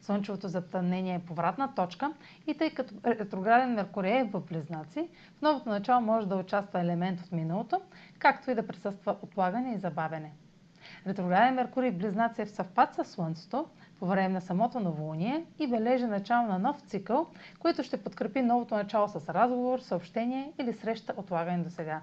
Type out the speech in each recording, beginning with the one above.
Слънчевото затъмнение е повратна точка и тъй като ретрограден Меркурий е в Близнаци, в новото начало може да участва елемент от миналото, както и да присъства отлагане и забавене. Ретрограден Меркурий в Близнаци е в съвпад с Слънцето по време на самото новолуние и бележи начало на нов цикъл, който ще подкрепи новото начало с разговор, съобщение или среща отлагане до сега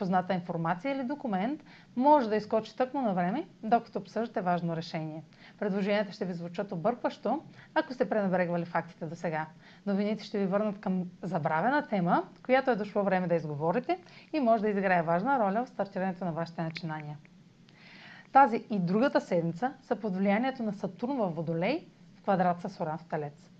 позната информация или документ може да изкочи тъкмо на време, докато обсъждате важно решение. Предложенията ще ви звучат объркващо, ако сте пренебрегвали фактите до сега. Новините ще ви върнат към забравена тема, която е дошло време да изговорите и може да изиграе важна роля в стартирането на вашите начинания. Тази и другата седмица са под влиянието на Сатурн в Водолей в квадрат с Оран в Талец.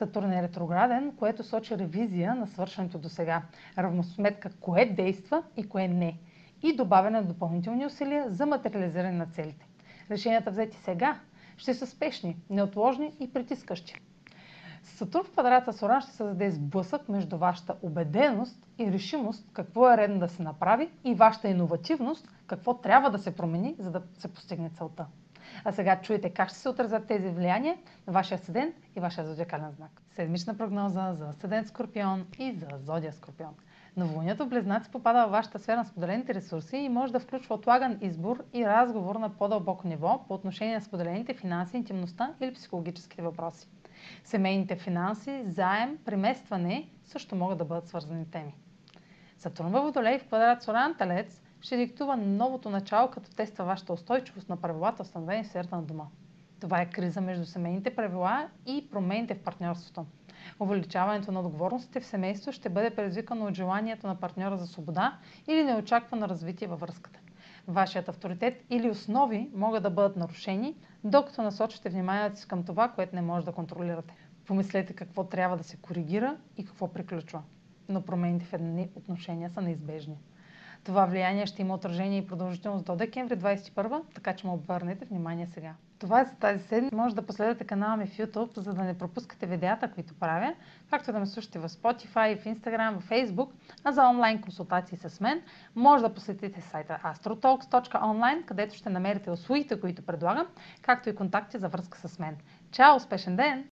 Сатурн е ретрограден, което сочи ревизия на свършеното до сега, равносметка кое действа и кое не и добавяне на допълнителни усилия за материализиране на целите. Решенията взети сега ще са спешни, неотложни и притискащи. Сатурн в квадрата с Оран ще създаде сблъсък между вашата убеденост и решимост какво е редно да се направи и вашата иновативност какво трябва да се промени, за да се постигне целта. А сега чуете как ще се отразят тези влияния на вашия седент и вашия зодиакален знак. Седмична прогноза за седент Скорпион и за зодия Скорпион. Новолунието Близнаци попада във вашата сфера на споделените ресурси и може да включва отлаган избор и разговор на по-дълбоко ниво по отношение на споделените финанси, интимността или психологическите въпроси. Семейните финанси, заем, преместване също могат да бъдат свързани теми. Сатурн във Водолей в квадрат Соран Талец ще диктува новото начало, като тества вашата устойчивост на правилата, установени в сферата на дома. Това е криза между семейните правила и промените в партньорството. Увеличаването на отговорностите в семейство ще бъде предизвикано от желанието на партньора за свобода или неочаквано развитие във връзката. Вашият авторитет или основи могат да бъдат нарушени, докато насочите вниманието си към това, което не може да контролирате. Помислете какво трябва да се коригира и какво приключва. Но промените в едни отношения са неизбежни. Това влияние ще има отражение и продължителност до декември 2021, така че му обърнете внимание сега. Това е за тази седмица. Може да последвате канала ми в YouTube, за да не пропускате видеята, които правя, както да ме слушате в Spotify, в Instagram, в Facebook, а за онлайн консултации с мен може да посетите сайта astrotalks.online, където ще намерите услугите, които предлагам, както и контакти за връзка с мен. Чао! Успешен ден!